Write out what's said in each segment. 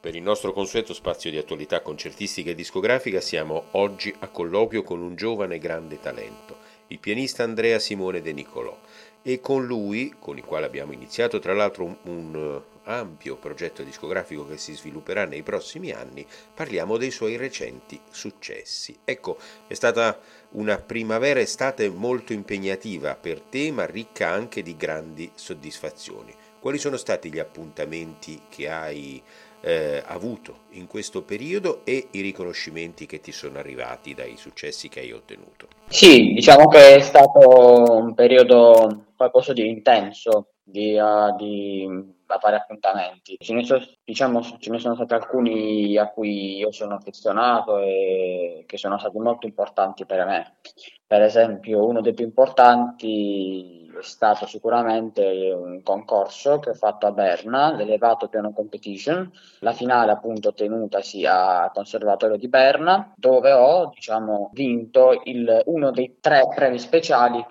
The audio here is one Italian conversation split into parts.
Per il nostro consueto spazio di attualità concertistica e discografica siamo oggi a colloquio con un giovane grande talento, il pianista Andrea Simone De Nicolò e con lui, con il quale abbiamo iniziato tra l'altro un, un eh, ampio progetto discografico che si svilupperà nei prossimi anni, parliamo dei suoi recenti successi. Ecco, è stata una primavera-estate molto impegnativa per te, ma ricca anche di grandi soddisfazioni. Quali sono stati gli appuntamenti che hai eh, avuto in questo periodo e i riconoscimenti che ti sono arrivati dai successi che hai ottenuto. Sì, diciamo che è stato un periodo, posso dire, intenso di, uh, di vari appuntamenti. Ce ne, so, diciamo, ce ne sono stati alcuni a cui io sono affezionato e che sono stati molto importanti per me. Per esempio, uno dei più importanti è stato sicuramente un concorso che ho fatto a Berna, l'Elevato Piano Competition, la finale appunto tenutasi al Conservatorio di Berna, dove ho diciamo, vinto il, uno dei tre premi speciali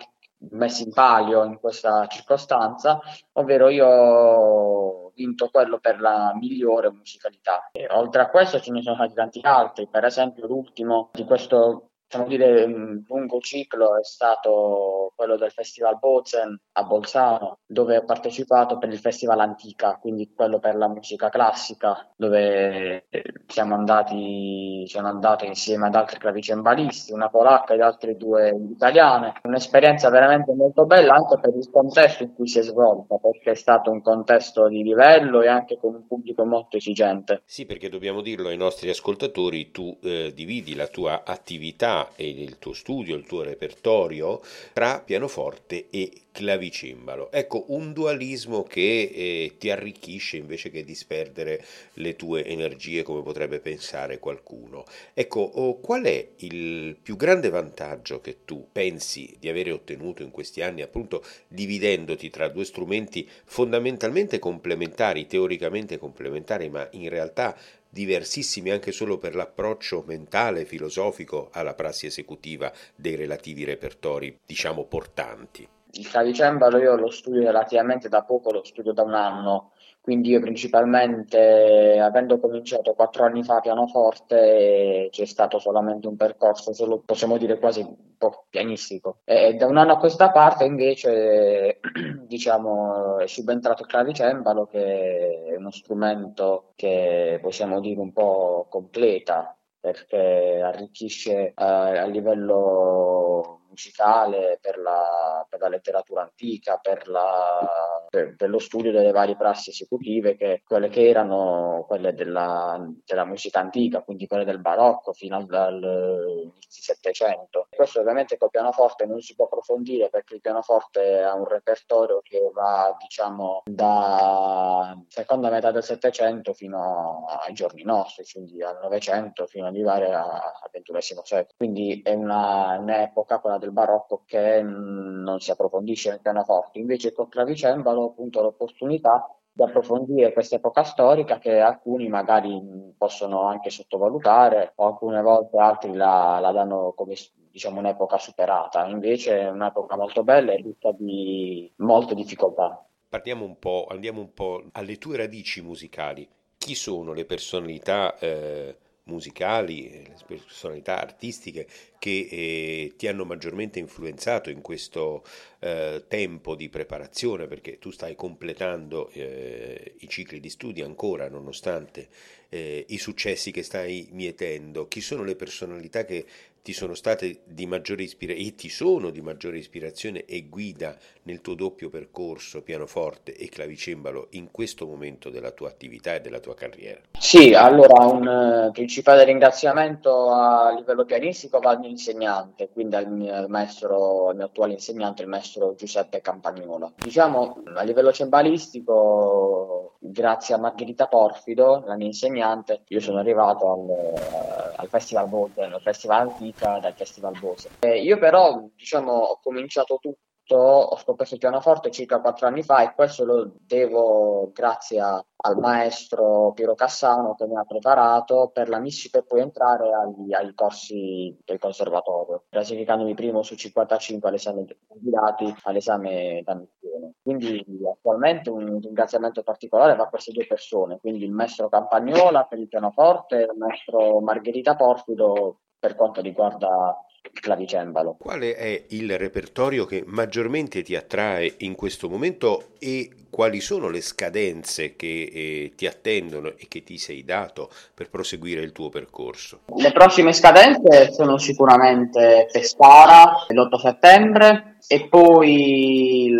messi in palio in questa circostanza, ovvero io ho vinto quello per la migliore musicalità. E oltre a questo ce ne sono stati tanti altri, per esempio l'ultimo di questo diciamo dire, un lungo ciclo è stato quello del Festival Bozen a Bolzano, dove ho partecipato per il Festival Antica, quindi quello per la musica classica, dove eh, siamo andati, sono andato insieme ad altri clavicembalisti, una polacca ed altre due italiane. Un'esperienza veramente molto bella anche per il contesto in cui si è svolta, perché è stato un contesto di livello e anche con un pubblico molto esigente. Sì, perché dobbiamo dirlo ai nostri ascoltatori, tu eh, dividi la tua attività e il tuo studio, il tuo repertorio tra pianoforte e clavicembalo. Ecco, un dualismo che eh, ti arricchisce invece che disperdere le tue energie come potrebbe pensare qualcuno. Ecco, oh, qual è il più grande vantaggio che tu pensi di avere ottenuto in questi anni, appunto dividendoti tra due strumenti fondamentalmente complementari, teoricamente complementari, ma in realtà diversissimi anche solo per l'approccio mentale, filosofico alla prassi esecutiva dei relativi repertori, diciamo, portanti. Il clavicembalo io lo studio relativamente da poco, lo studio da un anno, quindi io principalmente, avendo cominciato quattro anni fa pianoforte, c'è stato solamente un percorso, solo, possiamo dire quasi un po' pianistico. E da un anno a questa parte invece, diciamo, è subentrato il clavicembalo, che è uno strumento che possiamo dire un po' completa, perché arricchisce eh, a livello musicale, per la, per la letteratura antica, per, la, per, per, lo studio delle varie prassi esecutive, che quelle che erano quelle della, della musica antica, quindi quelle del barocco fino al Settecento. Questo ovviamente col pianoforte non si può approfondire perché il pianoforte ha un repertorio che va, diciamo, da seconda metà del Settecento fino ai giorni nostri, quindi al Novecento fino ad arrivare al XXI secolo. Quindi è una, un'epoca, quella del del barocco che non si approfondisce nel pianoforte, invece col clavicembalo appunto l'opportunità di approfondire questa epoca storica che alcuni magari possono anche sottovalutare o alcune volte altri la, la danno come diciamo un'epoca superata, invece è un'epoca molto bella e ricca di molte difficoltà. Parliamo un po', andiamo un po' alle tue radici musicali. Chi sono le personalità eh musicali, le personalità artistiche che eh, ti hanno maggiormente influenzato in questo eh, tempo di preparazione, perché tu stai completando eh, i cicli di studi ancora, nonostante eh, i successi che stai mietendo. Chi sono le personalità che ti sono state di maggiore ispirazione e ti sono di maggiore ispirazione e guida nel tuo doppio percorso pianoforte e clavicembalo in questo momento della tua attività e della tua carriera? Sì, allora un uh, principale ringraziamento a livello pianistico va al mio insegnante, quindi al mio maestro, al mio attuale insegnante, il maestro Giuseppe Campagnola. Diciamo a livello cembalistico, grazie a Margherita Porfido, la mia insegnante, io sono arrivato al, al Festival Boden, al Festival Antica dal Festival Bose. Eh, io però, diciamo, ho cominciato tutto tutto ho scoperto il pianoforte circa quattro anni fa e questo lo devo grazie a, al maestro Piero Cassano che mi ha preparato per la missione per poi entrare agli, ai corsi del conservatorio, classificandomi primo su 55 all'esame candidati all'esame d'ammissione. Quindi attualmente un ringraziamento particolare va a queste due persone, quindi il maestro Campagnola per il pianoforte e il maestro Margherita Porfido per quanto riguarda clavicembalo. Qual è il repertorio che maggiormente ti attrae in questo momento e quali sono le scadenze che eh, ti attendono e che ti sei dato per proseguire il tuo percorso? Le prossime scadenze sono sicuramente Pescara l'8 settembre e poi il,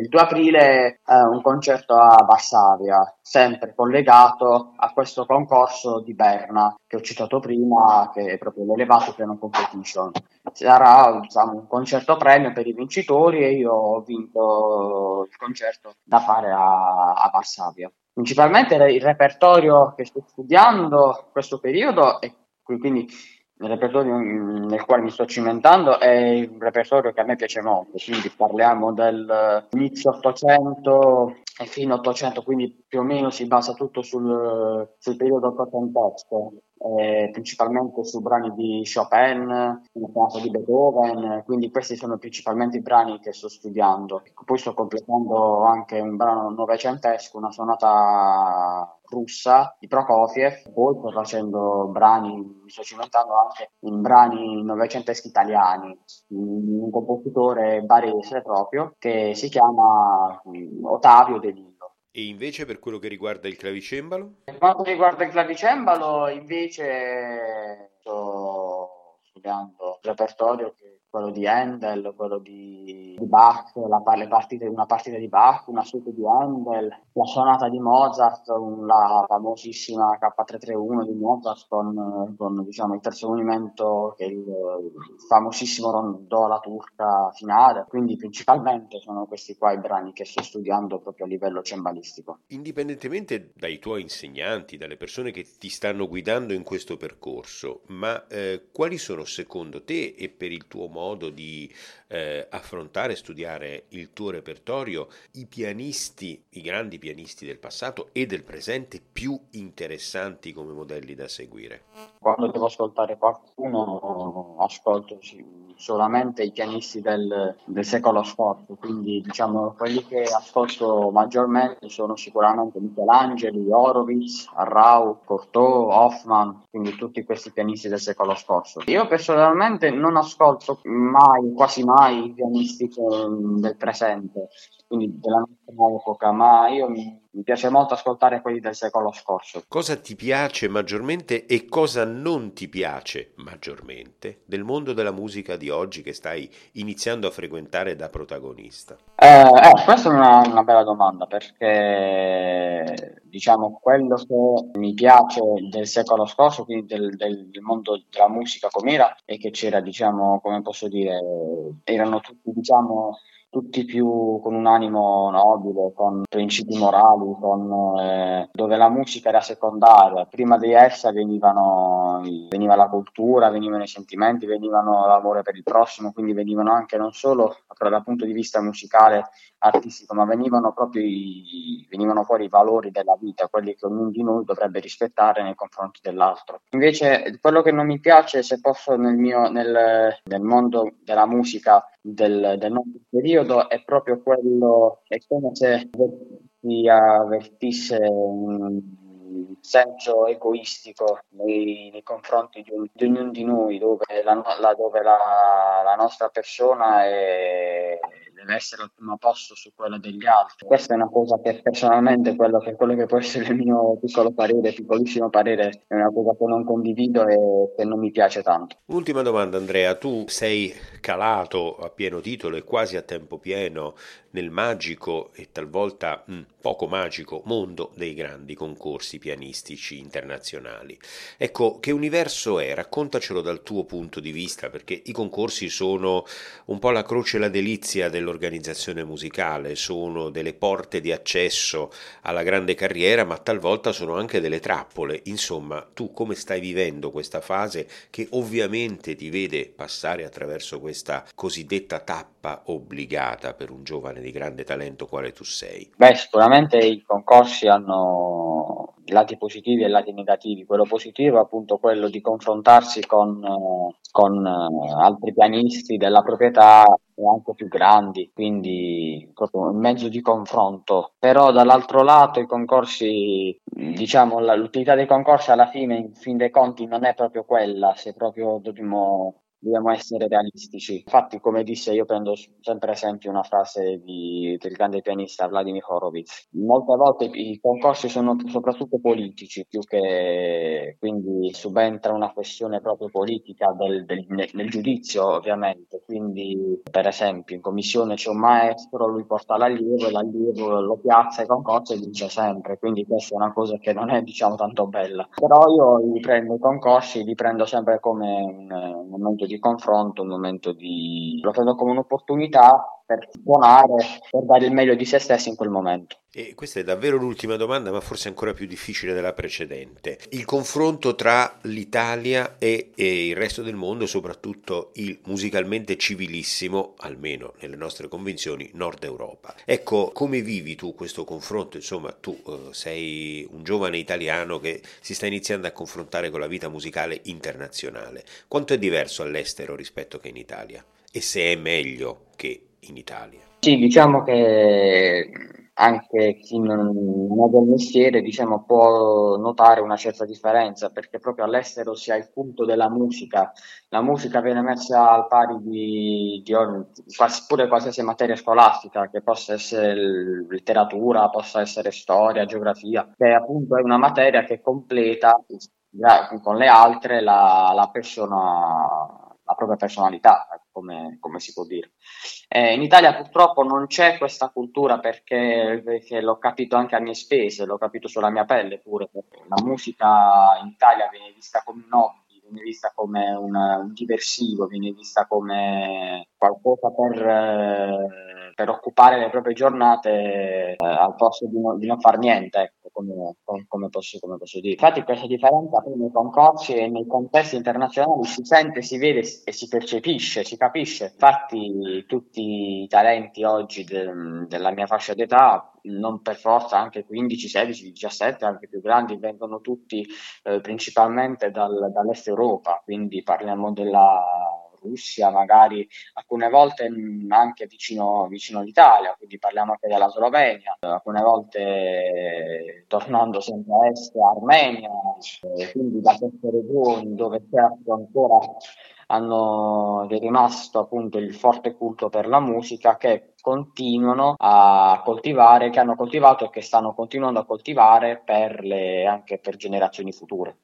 il 2 aprile eh, un concerto a Varsavia, sempre collegato a questo concorso di Berna che ho citato prima, che è proprio l'Elevato Piano Competition. Sarà diciamo, un concerto premio per i vincitori e io ho vinto il concerto da fare a, a Varsavia. Principalmente il repertorio che sto studiando in questo periodo e quindi il repertorio nel quale mi sto cimentando è un repertorio che a me piace molto, quindi parliamo dell'inizio 800 e fino 800, quindi più o meno si basa tutto sul, sul periodo ottocentesco, eh, principalmente su brani di Chopin, di Beethoven, quindi questi sono principalmente i brani che sto studiando. Poi sto completando anche un brano novecentesco, una sonata russa di Prokofiev, poi sto facendo brani, mi sto cimentando anche in brani novecenteschi italiani, un compositore barese proprio, che si chiama Ottavio De Lillo. E invece per quello che riguarda il clavicembalo? Per quanto riguarda il clavicembalo, invece sto studiando il repertorio quello di Handel, quello di, di Bach, la, partite, una partita di Bach, una suite di Handel, la sonata di Mozart, la famosissima K331 di Mozart con, con diciamo, il terzo movimento che è il, il famosissimo rondò alla turca finale. Quindi principalmente sono questi qua i brani che sto studiando proprio a livello cembalistico. Indipendentemente dai tuoi insegnanti, dalle persone che ti stanno guidando in questo percorso, ma eh, quali sono secondo te e per il tuo modo di eh, affrontare e studiare il tuo repertorio i pianisti, i grandi pianisti del passato e del presente più interessanti come modelli da seguire? Quando devo ascoltare qualcuno ascolto solamente i pianisti del, del secolo scorso, quindi diciamo quelli che ascolto maggiormente sono sicuramente Michelangeli, Horowitz, Arrau, Cortot, Hoffman, quindi tutti questi pianisti del secolo scorso. Io personalmente non ascolto mai, quasi mai, i pianisti del presente, quindi della nostra epoca, ma io mi, mi, piace molto ascoltare quelli del secolo scorso. Cosa ti piace maggiormente e cosa non ti piace maggiormente del mondo della musica di oggi che stai iniziando a frequentare da protagonista? Eh, eh, questa è una, una bella domanda perché diciamo quello che mi piace del secolo scorso, quindi del, del, del mondo della musica com'era, è che c'era, diciamo, come posso dire, erano tutti, diciamo, tutti più con un animo nobile, con principi morali, con, eh, dove la musica era secondaria. Prima di essa venivano, veniva la cultura, venivano i sentimenti, venivano l'amore per il prossimo, quindi venivano anche non solo dal punto di vista musicale, artistico, ma venivano proprio i, venivano fuori i valori della vita, quelli che ognuno di noi dovrebbe rispettare nei confronti dell'altro. Invece quello che non mi piace, se posso, nel, mio, nel, nel mondo della musica del, del nostro periodo è proprio quello, è come se si avvertisse un senso egoistico nei, nei confronti di, un, di, ognuno di noi, dove, la, la, dove la, la nostra persona è deve essere al primo posto su quella degli altri. Questa è una cosa che personalmente, quello che, quello che può essere il mio piccolo parere, piccolissimo parere, è una cosa che non condivido e che non mi piace tanto. Ultima domanda Andrea, tu sei calato a pieno titolo e quasi a tempo pieno nel magico e talvolta mh, mm, poco magico mondo dei grandi concorsi pianistici internazionali. Ecco, che universo è? Raccontacelo dal tuo punto di vista, perché i concorsi sono un po' la croce e la delizia dell'organizzazione dell'organizzazione musicale, sono delle porte di accesso alla grande carriera, ma talvolta sono anche delle trappole. Insomma, tu come stai vivendo questa fase che ovviamente ti vede passare attraverso questa cosiddetta tappa obbligata per un giovane di grande talento quale tu sei? Beh, sicuramente i concorsi hanno lati positivi e lati negativi. Quello positivo è appunto quello di confrontarsi con, con eh, altri pianisti della proprietà e anche più grandi, quindi proprio un mezzo di confronto. Però dall'altro lato i concorsi, diciamo, l'utilità dei concorsi alla fine, in fin dei conti, non è proprio quella, se proprio dobbiamo dobbiamo essere realistici. Infatti, come disse, io prendo sempre esempio una frase di, del grande pianista Vladimir Horowitz. Molte volte i concorsi sono soprattutto politici, più che quindi subentra una questione proprio politica del, del, nel giudizio, ovviamente. Quindi, per esempio, in commissione c'è un maestro, lui porta l'allievo e l'allievo lo piazza ai concorsi e vince sempre. Quindi questa è una cosa che non è, diciamo, tanto bella. Però io li prendo i concorsi, li prendo sempre come un, un momento di confronto, un momento di... lo prendo come un'opportunità per suonare, per dare il meglio di se stessi in quel momento. E questa è davvero l'ultima domanda, ma forse ancora più difficile della precedente. Il confronto tra l'Italia e, e, il resto del mondo, soprattutto il musicalmente civilissimo, almeno nelle nostre convinzioni, Nord Europa. Ecco, come vivi tu questo confronto? Insomma, tu eh, sei un giovane italiano che si sta iniziando a confrontare con la vita musicale internazionale. Quanto è diverso all'estero rispetto che in Italia? E se è meglio che in Italia? Sì, diciamo che anche chi non è del mestiere diciamo, può notare una certa differenza perché proprio all'estero si ha il punto della musica, la musica viene messa al pari di, di quasi, pure qualsiasi materia scolastica che possa essere letteratura, possa essere storia, geografia, che appunto è una materia che completa con le altre la, la persona la propria personalità, come, come si può dire. Eh, in Italia purtroppo non c'è questa cultura perché, perché, l'ho capito anche a mie spese, l'ho capito sulla mia pelle pure, la musica in Italia viene vista come un hobby, viene vista come una, un diversivo, viene vista come qualcosa per... Eh, per occupare le proprie giornate eh, al posto di, no, di, non far niente, ecco, come, come, posso, come, posso, dire. Infatti questa differenza nei concorsi e nei contesti internazionali si sente, si vede e si percepisce, si capisce. Infatti tutti i talenti oggi de, della mia fascia d'età non per forza anche 15, 16, 17, anche più grandi, vengono tutti eh, principalmente dal, dall'est Europa, quindi parliamo della Russia, magari alcune volte anche vicino, vicino all'Italia, quindi parliamo anche della Slovenia, alcune volte tornando sempre a est, Armenia, quindi da queste regioni dove certo ancora hanno è rimasto appunto il forte culto per la musica che continuano a coltivare, che hanno coltivato e che stanno continuando a coltivare per le, anche per generazioni future.